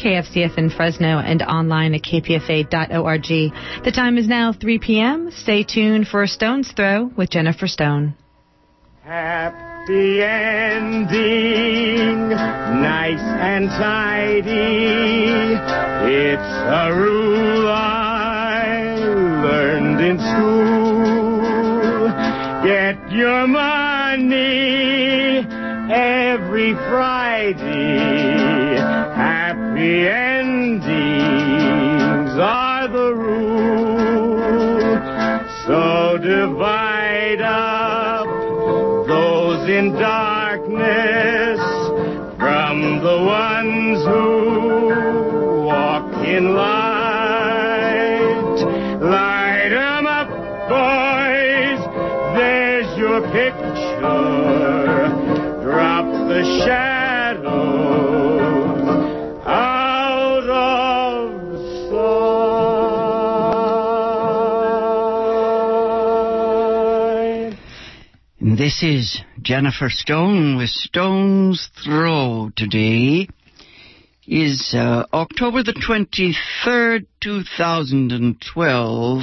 KFCF in Fresno, and online at kpfa.org. The time is now 3 p.m. Stay tuned for a stone's throw with Jennifer Stone. Happy ending, nice and tidy. It's a rule I learned in school. Get your money every Friday. Happy endings are the rule. So divide up those in darkness from the ones who walk in light. Jennifer Stone with Stone's Throw today. Is uh, October the 23rd, 2012.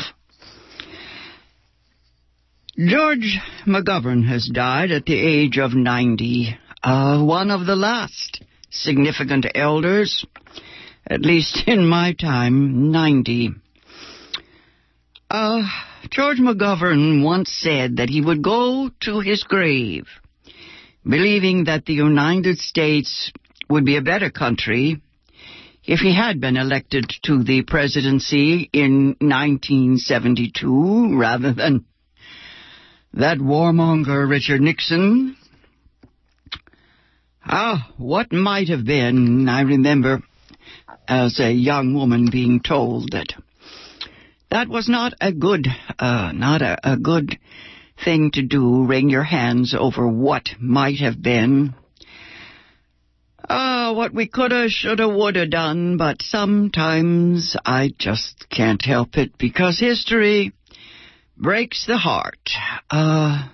George McGovern has died at the age of 90. Uh, one of the last significant elders, at least in my time, 90. Uh, George McGovern once said that he would go to his grave believing that the United States would be a better country if he had been elected to the presidency in 1972 rather than that warmonger Richard Nixon. Ah, what might have been, I remember as a young woman being told that that was not a good, uh, not a, a good thing to do, wring your hands over what might have been. Ah, what we coulda, shoulda, woulda done, but sometimes I just can't help it because history breaks the heart. Uh,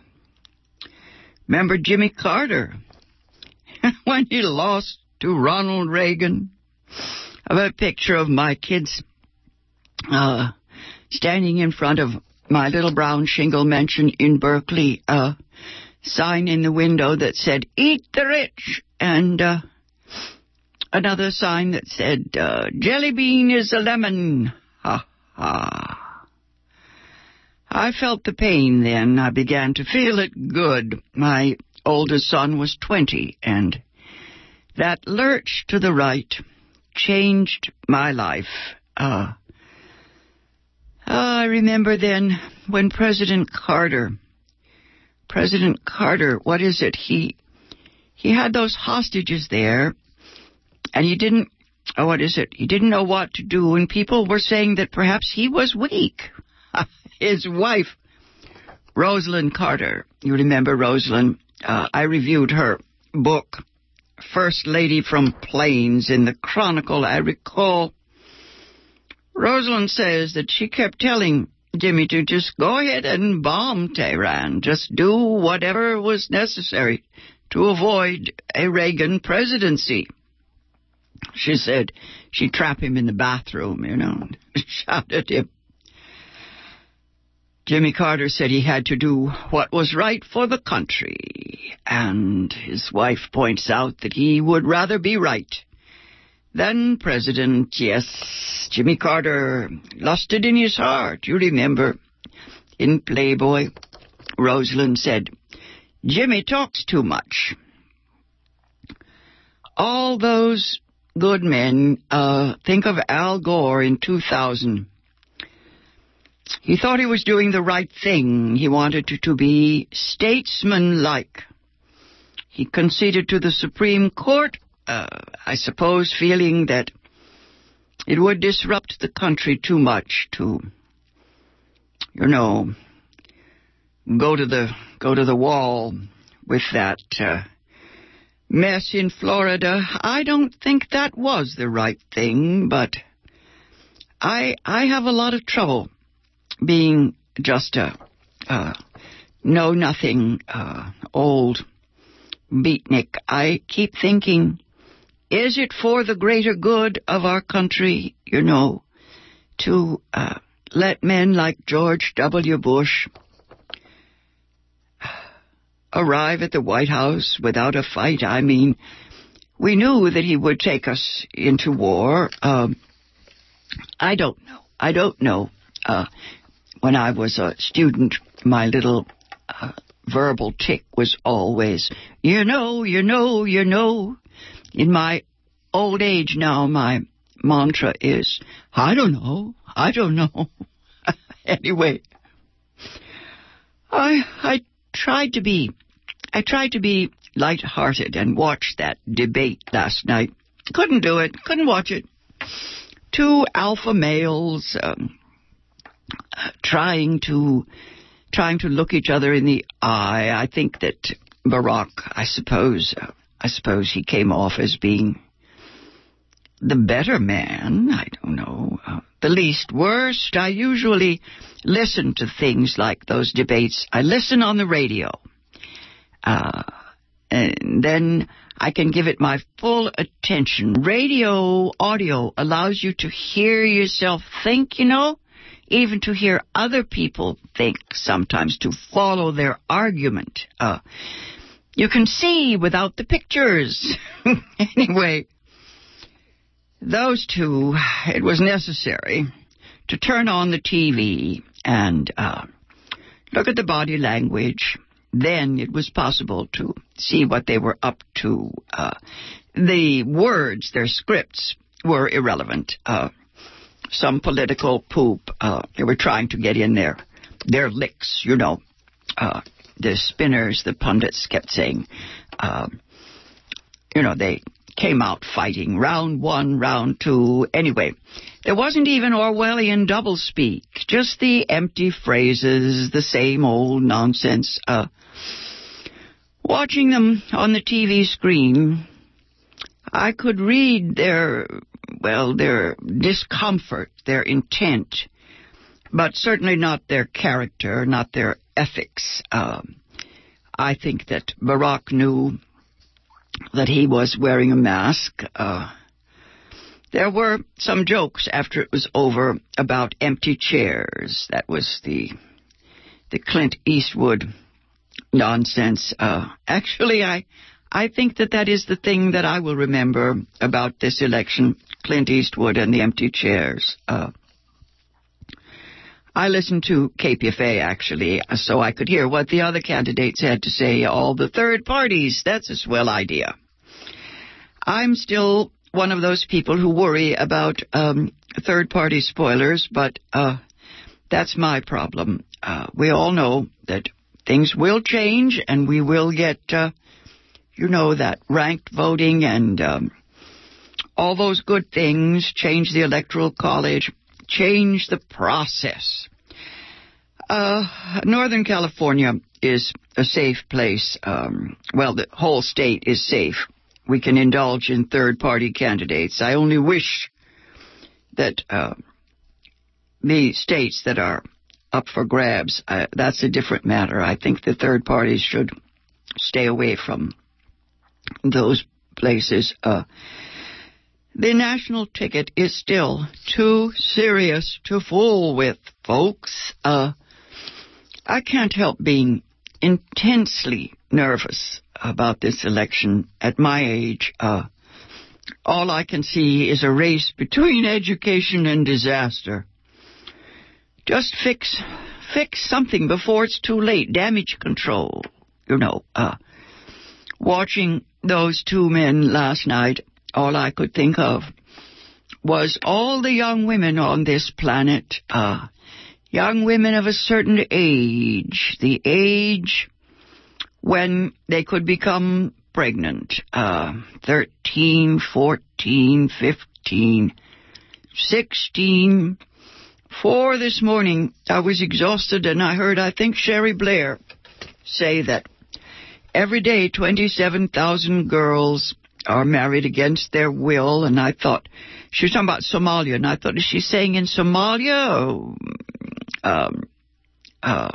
remember Jimmy Carter? when he lost to Ronald Reagan? I have a picture of my kids, uh, standing in front of my little brown shingle mansion in Berkeley, a sign in the window that said, Eat the rich, and uh, another sign that said, uh, Jelly bean is a lemon. Ha ha. I felt the pain then. I began to feel it good. My oldest son was 20, and that lurch to the right changed my life. Uh, I remember then when President Carter, President Carter, what is it? He he had those hostages there, and he didn't. Oh, what is it? He didn't know what to do, and people were saying that perhaps he was weak. His wife, Rosalynn Carter, you remember Rosalynn? Uh, I reviewed her book, First Lady from Plains, in the Chronicle. I recall Rosalynn says that she kept telling Jimmy to just go ahead and bomb Tehran. Just do whatever was necessary to avoid a Reagan presidency. She said she'd trap him in the bathroom, you know, shout at him. Jimmy Carter said he had to do what was right for the country, and his wife points out that he would rather be right than president. Yes, Jimmy Carter lost it in his heart, you remember. In Playboy, Rosalynn said, Jimmy talks too much. All those good men, uh, think of Al Gore in 2000. He thought he was doing the right thing. He wanted to, to be statesman-like. He conceded to the Supreme Court, uh, I suppose, feeling that it would disrupt the country too much to, you know, go to the go to the wall with that uh, mess in Florida. I don't think that was the right thing, but I I have a lot of trouble being just a uh, know nothing uh, old beatnik. I keep thinking is it for the greater good of our country, you know, to uh, let men like George W. Bush arrive at the White House without a fight? I mean, we knew that he would take us into war. Um, I don't know. I don't know. Uh, when I was a student, my little uh, verbal tic was always, you know, you know, you know. In my old age now, my mantra is, I don't know, I don't know. anyway, I I tried to be, I tried to be light-hearted and watch that debate last night. Couldn't do it. Couldn't watch it. Two alpha males um, trying to trying to look each other in the eye. I think that Barack, I suppose, uh, I suppose he came off as being the better man. I don't know. Uh, the least worst. I usually listen to things like those debates. I listen on the radio. Uh, and then I can give it my full attention. Radio audio allows you to hear yourself think, you know, even to hear other people think sometimes, to follow their argument. Uh, you can see without the pictures. anyway, those two, it was necessary to turn on the TV and uh, look at the body language. Then it was possible to see what they were up to. Uh, the words, their scripts, were irrelevant. Uh, some political poop. Uh, they were trying to get in there. Their licks, you know. The spinners, the pundits kept saying, uh, you know, they came out fighting. Round one, round two. Anyway, there wasn't even Orwellian doublespeak, just the empty phrases, the same old nonsense. Uh, watching them on the TV screen, I could read their, well, their discomfort, their intent, but certainly not their character, not their ethics. Um, I think that Barack knew that he was wearing a mask. Uh, there were some jokes after it was over about empty chairs. That was the the Clint Eastwood nonsense. Uh, actually, I I think that that is the thing that I will remember about this election: Clint Eastwood and the empty chairs. Uh, I listened to KPFA actually, so I could hear what the other candidates had to say. All the third parties. That's a swell idea. I'm still one of those people who worry about um, third party spoilers, but uh, that's my problem. Uh, we all know that things will change and we will get, uh, you know, that ranked voting and um, all those good things, change the electoral college, change the process. Uh, Northern California is a safe place. Um, well, the whole state is safe. We can indulge in third party candidates. I only wish that uh, the states that are up for grabs, uh, that's a different matter. I think the third parties should stay away from those places. Uh, the national ticket is still too serious to fool with, folks. Uh, I can't help being intensely nervous about this election at my age. Uh, all I can see is a race between education and disaster. Just fix, fix something before it's too late. Damage control. You know, uh, watching those two men last night, all I could think of was all the young women on this planet, uh, young women of a certain age, the age when they could become pregnant, uh, 13, 14, 15, 16. Four this morning, I was exhausted and I heard, I think, Cherie Blair say that every day 27,000 girls are married against their will, and I thought she was talking about Somalia, and I thought, is she saying in Somalia, um, uh,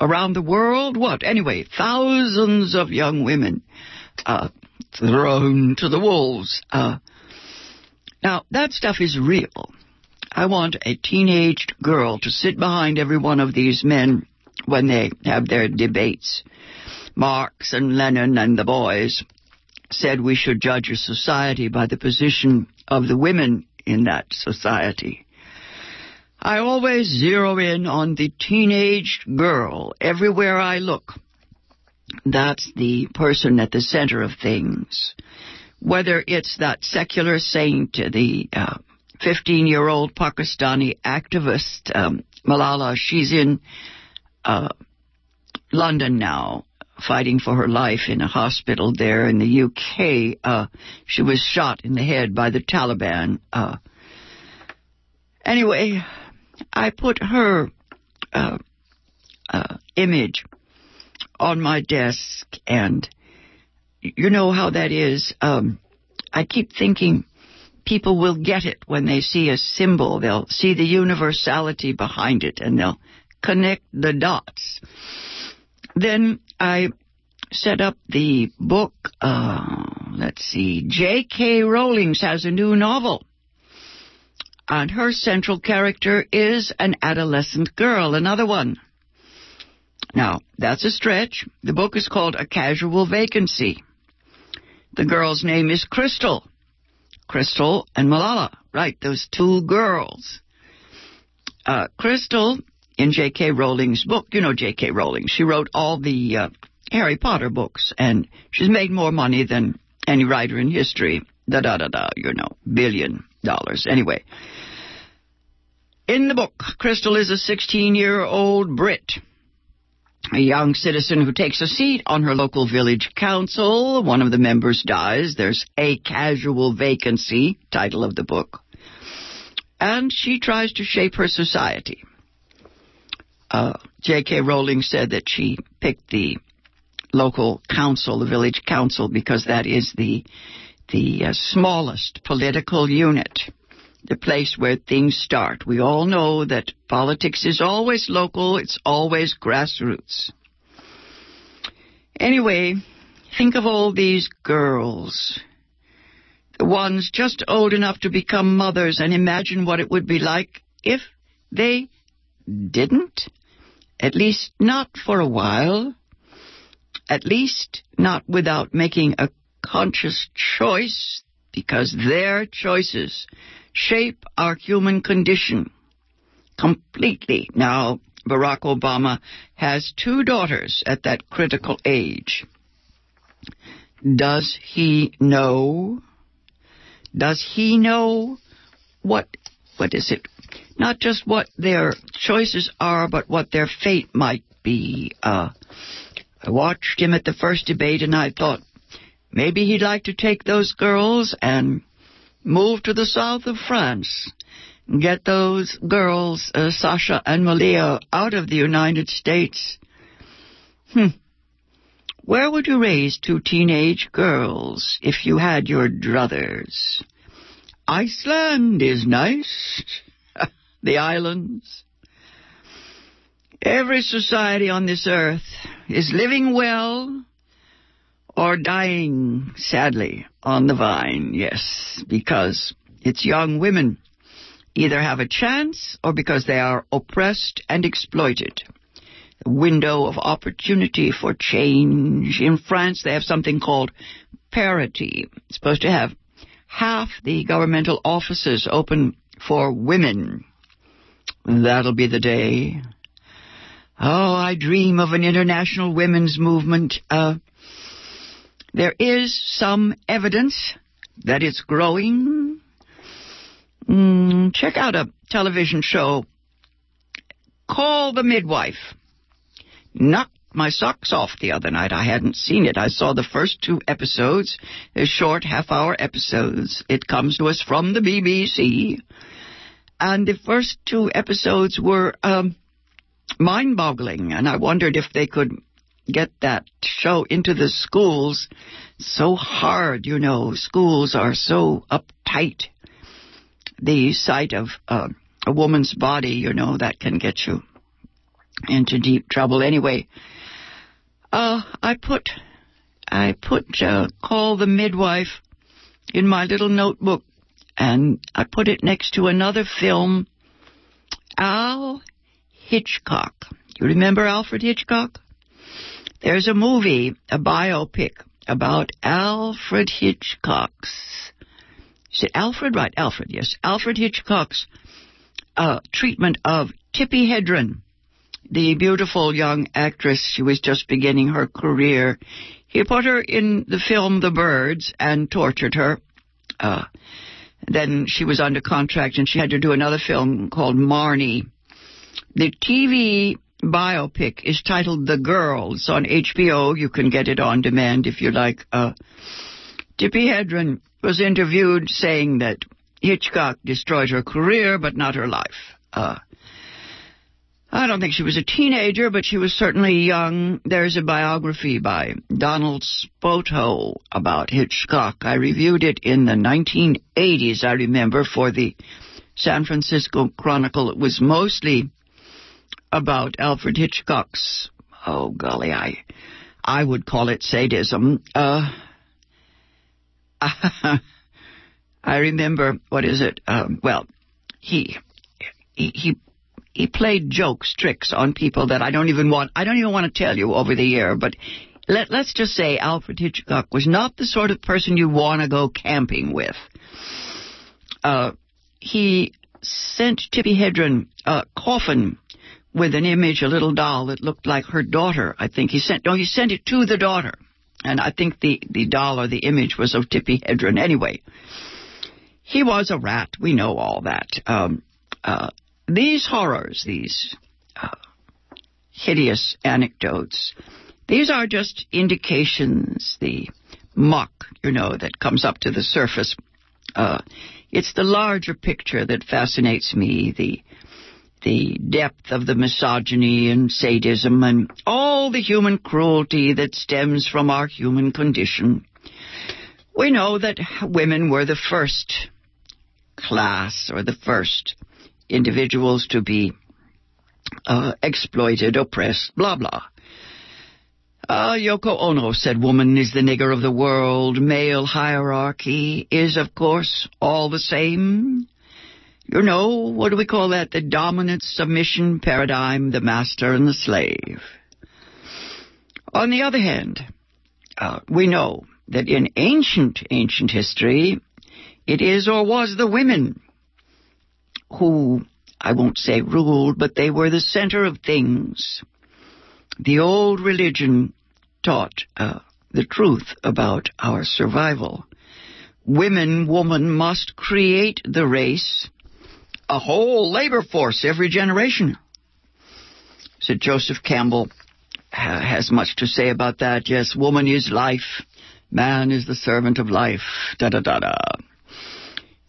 around the world? What? Anyway, thousands of young women uh, thrown to the wolves. Uh, now, that stuff is real. I want a teenaged girl to sit behind every one of these men when they have their debates. Marx and Lenin and the boys said we should judge a society by the position of the women in that society. I always zero in on the teenage girl everywhere I look. That's the person at the center of things. Whether it's that secular saint, the 15 uh, year old Pakistani activist, um, Malala, she's in uh, London now, fighting for her life in a hospital there in the UK. Uh, she was shot in the head by the Taliban. Uh, anyway, I put her uh, uh, image on my desk, and you know how that is. Um, I keep thinking people will get it when they see a symbol. They'll see the universality behind it, and they'll connect the dots. Then I set up the book. Uh, let's see. J.K. Rowling has a new novel. And her central character is an adolescent girl, another one. Now, that's a stretch. The book is called A Casual Vacancy. The girl's name is Crystal. Crystal and Malala, right, those two girls. Uh, Crystal, in J.K. Rowling's book, you know J.K. Rowling, she wrote all the uh, Harry Potter books, and she's made more money than any writer in history. Da da da da, you know, billion dollars. Anyway, in the book, Crystal is a 16 year old Brit, a young citizen who takes a seat on her local village council. One of the members dies. There's a casual vacancy, title of the book. And she tries to shape her society. Uh, J.K. Rowling said that she picked the local council, the village council, because that is the the uh, smallest political unit, the place where things start. We all know that politics is always local, it's always grassroots. Anyway, think of all these girls, the ones just old enough to become mothers, and imagine what it would be like if they didn't. At least not for a while at least not without making a conscious choice, because their choices shape our human condition completely. Now, Barack Obama has two daughters at that critical age. Does he know? Does he know what, what is it? Not just what their choices are, but what their fate might be. Uh, I watched him at the first debate and I thought maybe he'd like to take those girls and move to the south of France. Get those girls, uh, Sasha and Malia, out of the United States. Hmm. Where would you raise two teenage girls if you had your druthers? Iceland is nice. The islands. Every society on this earth is living well or dying sadly on the vine, yes, because its young women either have a chance or because they are oppressed and exploited. A window of opportunity for change. In France, they have something called parity. It's supposed to have half the governmental offices open for women. That'll be the day. Oh, I dream of an international women's movement. Uh, there is some evidence that it's growing. Mm, check out a television show. Call the Midwife. Knocked my socks off the other night. I hadn't seen it. I saw the first two episodes. They're short half hour episodes. It comes to us from the BBC. And the first two episodes were um, mind boggling. And I wondered if they could get that show into the schools. So hard, you know. Schools are so uptight. The sight of uh, a woman's body, you know, that can get you into deep trouble. Anyway, uh, I put I put uh, call the midwife in my little notebook, and I put it next to another film, Al Hitchcock. You remember Alfred Hitchcock? There's a movie, a biopic about Alfred Hitchcock's. Is it Alfred? Right, Alfred, yes. Alfred Hitchcock's uh, treatment of Tippi Hedren, the beautiful young actress. She was just beginning her career. He put her in the film The Birds and tortured her. Uh, then she was under contract and she had to do another film called Marnie. The TV biopic is titled The Girl. On HBO. You can get it on demand if you like. Uh, Tippi Hedren was interviewed saying that Hitchcock destroyed her career, but not her life. Uh, I don't think she was a teenager, but she was certainly young. There's a biography by Donald Spoto about Hitchcock. I reviewed it in the 1980s, I remember, for the San Francisco Chronicle. It was mostly about Alfred Hitchcock's, oh golly, I, I would call it sadism. Uh, I remember, what is it? Um, well, he, he, he, he played jokes, tricks on people that I don't even want, I don't even want to tell you over the air, but let, let's just say Alfred Hitchcock was not the sort of person you want to go camping with. Uh, he sent Tippi Hedren a coffin with an image, a little doll that looked like her daughter. I think he sent, no, he sent it to the daughter. And I think the, the doll or the image was of Tippi Hedren. Anyway, he was a rat. We know all that. Um, uh, these horrors, these uh, hideous anecdotes, these are just indications, the muck, you know, that comes up to the surface. Uh, it's the larger picture that fascinates me, the the depth of the misogyny and sadism and all the human cruelty that stems from our human condition. We know that women were the first class or the first individuals to be uh, exploited, oppressed, blah, blah. Uh, Yoko Ono said woman is the nigger of the world. Male hierarchy is, of course, all the same you know, what do we call that? The dominant submission paradigm, the master and the slave. On the other hand, uh, we know that in ancient, ancient history, it is or was the women who, I won't say ruled, but they were the center of things. The old religion taught uh, the truth about our survival. Women, woman must create the race a whole labor force every generation. Said Joseph Campbell has much to say about that. Yes, woman is life, man is the servant of life. Da da da da.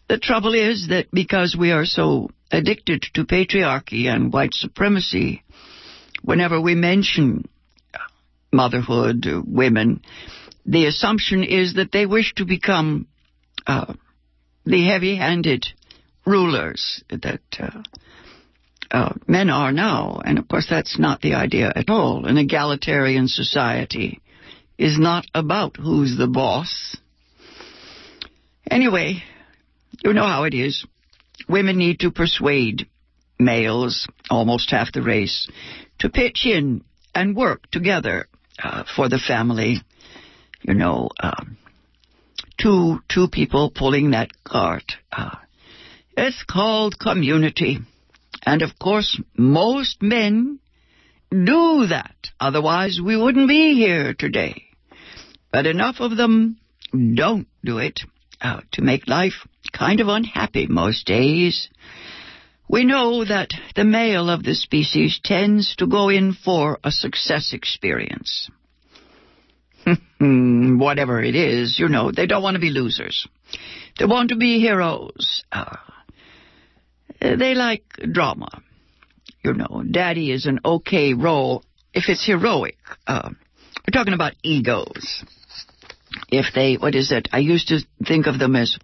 The trouble is that because we are so addicted to patriarchy and white supremacy, whenever we mention motherhood, women, the assumption is that they wish to become uh, the heavy-handed rulers that uh, uh, men are now. And of course, that's not the idea at all. An egalitarian society is not about who's the boss. Anyway, you know how it is. Women need to persuade males, almost half the race, to pitch in and work together uh, for the family. You know, um, two two people pulling that cart. Uh, it's called community. And of course, most men do that. Otherwise, we wouldn't be here today. But enough of them don't do it uh, to make life kind of unhappy most days. We know that the male of the species tends to go in for a success experience. Whatever it is, you know, they don't want to be losers. They want to be heroes. Uh, they like drama. You know, daddy is an okay role if it's heroic. Uh, we're talking about egos. If they, what is it? I used to think of them as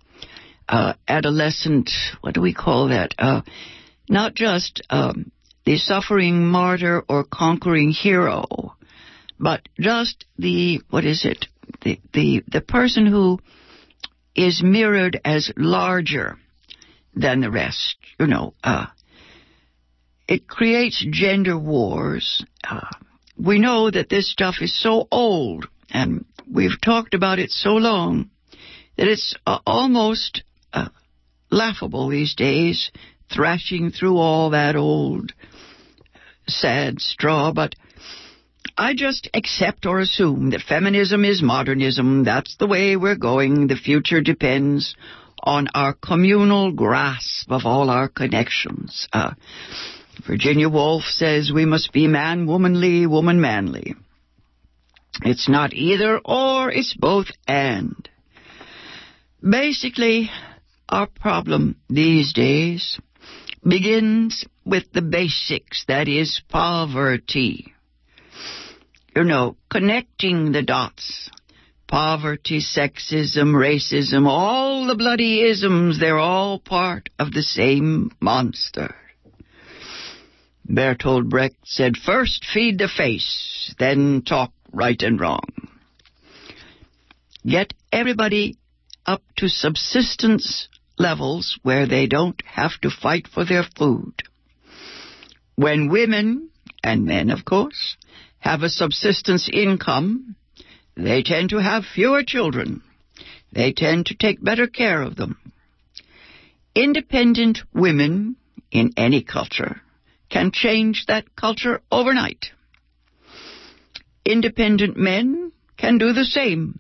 uh, adolescent, what do we call that? Uh, not just um, the suffering martyr or conquering hero, but just the, what is it? the, the, the person who is mirrored as larger than the rest, you know, uh, it creates gender wars. Uh, we know that this stuff is so old and we've talked about it so long that it's uh, almost uh, laughable these days, thrashing through all that old sad straw, but I just accept or assume that feminism is modernism. That's the way we're going. The future depends on our communal grasp of all our connections. Uh, Virginia Woolf says we must be man womanly, woman manly. It's not either or, it's both and. Basically, our problem these days begins with the basics, that is poverty. You know, connecting the dots. Poverty, sexism, racism, all the bloody isms, they're all part of the same monster. Bertolt Brecht said, first feed the face, then talk right and wrong. Get everybody up to subsistence levels where they don't have to fight for their food. When women, and men of course, have a subsistence income, they tend to have fewer children. They tend to take better care of them. Independent women in any culture can change that culture overnight. Independent men can do the same.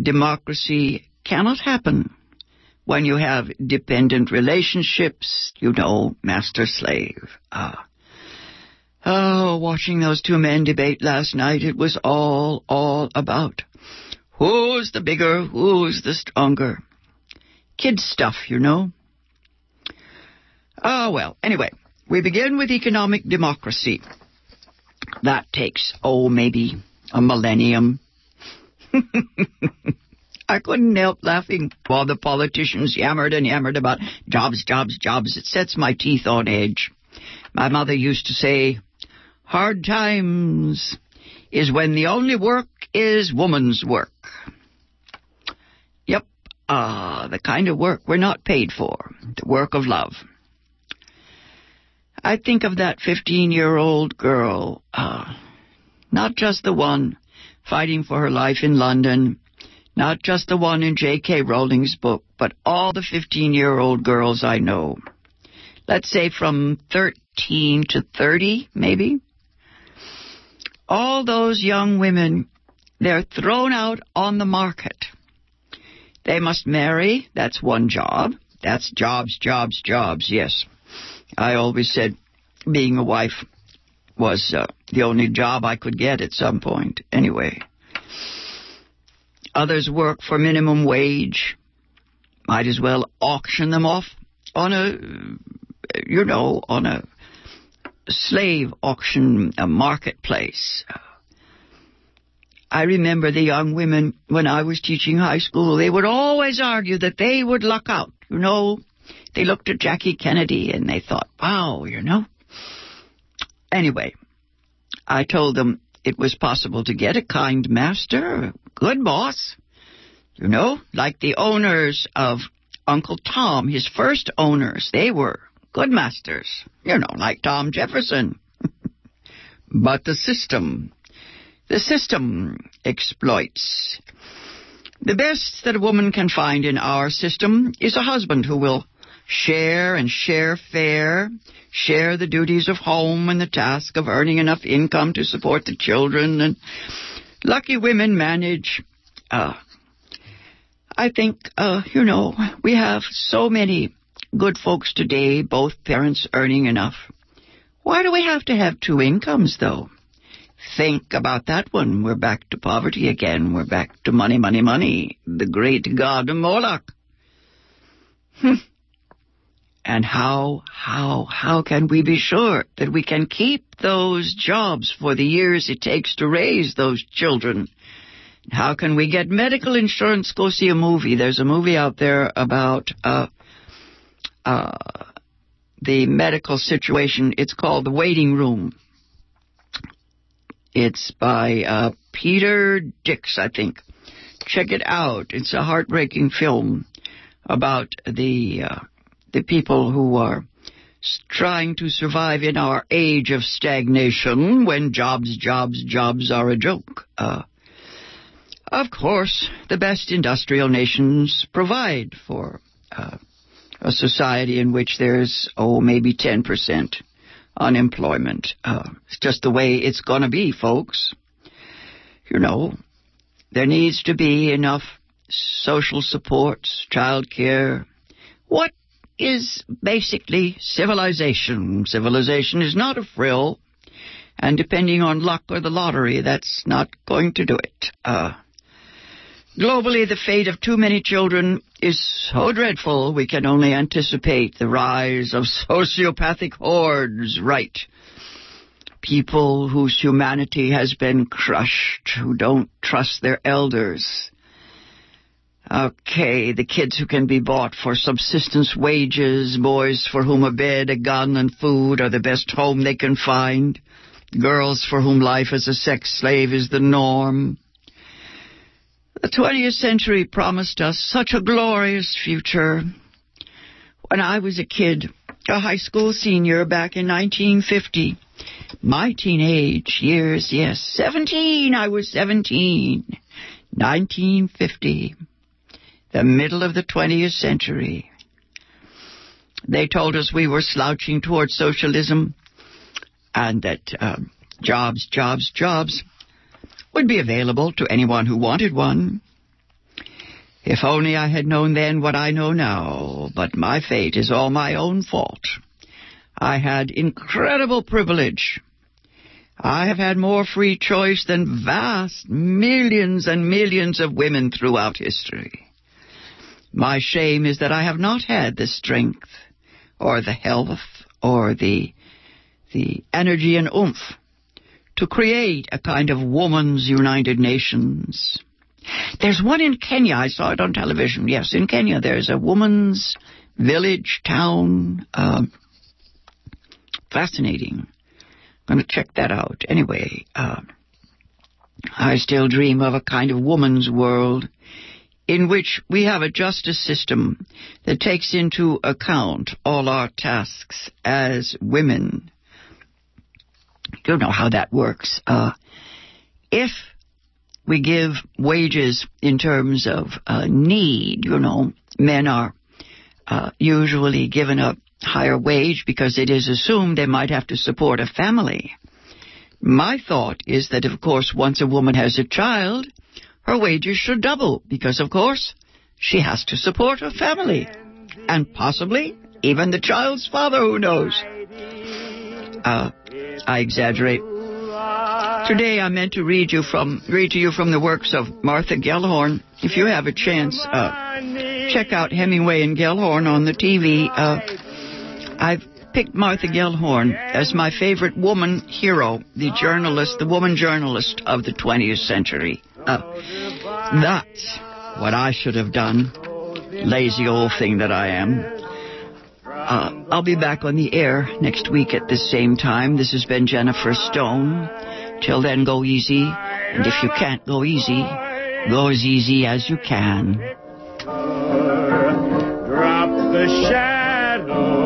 Democracy cannot happen when you have dependent relationships, you know, master slave. Ah. Oh, watching those two men debate last night, it was all, all about who's the bigger, who's the stronger. Kid stuff, you know. Oh, well, anyway, we begin with economic democracy. That takes, oh, maybe a millennium. I couldn't help laughing while the politicians yammered and yammered about jobs, jobs, jobs. It sets my teeth on edge. My mother used to say, hard times is when the only work is woman's work. Yep, ah, uh, the kind of work we're not paid for, the work of love. I think of that 15 year old girl, uh, not just the one fighting for her life in London, not just the one in J.K. Rowling's book, but all the 15 year old girls I know. Let's say from 13 to 30, maybe. All those young women, they're thrown out on the market. They must marry, that's one job. That's jobs, jobs, jobs, yes. I always said being a wife was uh, the only job I could get at some point, anyway. Others work for minimum wage. Might as well auction them off on a, you know, on a slave auction marketplace. I remember the young women when I was teaching high school, they would always argue that they would luck out. You know, they looked at Jackie Kennedy and they thought, wow, you know. Anyway, I told them it was possible to get a kind master, a good boss. You know, like the owners of Uncle Tom, his first owners, they were good masters. You know, like Tom Jefferson. but the system, the system exploits. The best that a woman can find in our system is a husband who will share and share fair, share the duties of home and the task of earning enough income to support the children, and lucky women manage. Uh, I think, uh, you know, we have so many good folks today, both parents earning enough. Why do we have to have two incomes, though? Think about that one. We're back to poverty again. We're back to money, money, money. The great god Moloch. And how, how, how can we be sure that we can keep those jobs for the years it takes to raise those children? How can we get medical insurance? Go see a movie. There's a movie out there about uh, uh, the medical situation. It's called The Waiting Room. It's by uh, Peter Dix, I think. Check it out. It's a heartbreaking film about the uh, the people who are trying to survive in our age of stagnation when jobs, jobs, jobs are a joke. Uh, of course, the best industrial nations provide for uh, a society in which there's, oh, maybe 10% unemployment. Uh, it's just the way it's going to be, folks. You know, there needs to be enough social supports, child care. What is basically civilization. Civilization is not a frill, and depending on luck or the lottery, that's not going to do it. Uh, globally, the fate of too many children is so dreadful, we can only anticipate the rise of sociopathic hordes, right? People whose humanity has been crushed, who don't trust their elders, Okay, the kids who can be bought for subsistence wages, boys for whom a bed, a gun, and food are the best home they can find, girls for whom life as a sex slave is the norm. The 20th century promised us such a glorious future. When I was a kid, a high school senior back in 1950, my teenage years, yes, 17, I was 17, 1950 the middle of the 20th century. They told us we were slouching towards socialism and that um, jobs, jobs, jobs would be available to anyone who wanted one. If only I had known then what I know now, but my fate is all my own fault. I had incredible privilege. I have had more free choice than vast millions and millions of women throughout history. My shame is that I have not had the strength or the health or the, the energy and oomph to create a kind of woman's United Nations. There's one in Kenya. I saw it on television. Yes, in Kenya, there's a woman's village, town. Uh, fascinating. I'm going to check that out. Anyway, uh, I still dream of a kind of woman's world in which we have a justice system that takes into account all our tasks as women. You know how that works. Uh, if we give wages in terms of uh, need, you know, men are uh, usually given a higher wage because it is assumed they might have to support a family. My thought is that, of course, once a woman has a child, her wages should double because, of course, she has to support her family and possibly even the child's father, who knows. Uh, I exaggerate. Today I meant to read you from read to you from the works of Martha Gellhorn. If you have a chance, uh, check out Hemingway and Gellhorn on the TV. Uh, I've picked Martha Gellhorn as my favorite woman hero, the journalist, the woman journalist of the 20th century. Uh, that's what I should have done. Lazy old thing that I am. Uh, I'll be back on the air next week at the same time. This has been Jennifer Stone. Till then, go easy. And if you can't go easy, go as easy as you can. Drop the shadow.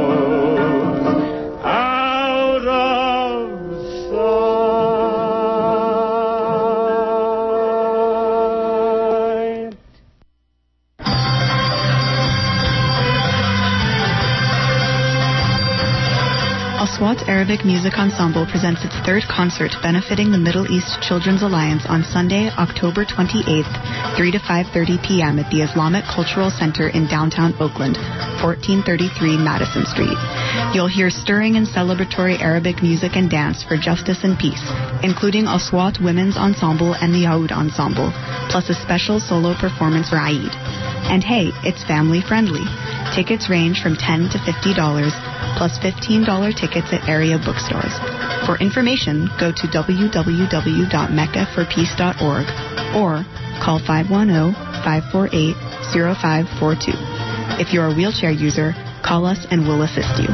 Aswat Arabic Music Ensemble presents its third concert benefiting the Middle East Children's Alliance on Sunday, October 28th, 3 to 5.30 p.m. at the Islamic Cultural Center in downtown Oakland, 1433 Madison Street. You'll hear stirring and celebratory Arabic music and dance for justice and peace, including a Aswat Women's Ensemble and the Aoud Ensemble, plus a special solo performance for Eid. And hey, it's family friendly. Tickets range from 10 to $50 plus $15 tickets at area bookstores. For information, go to www.mecaforpeace.org or call 510-548-0542. If you're a wheelchair user, call us and we'll assist you.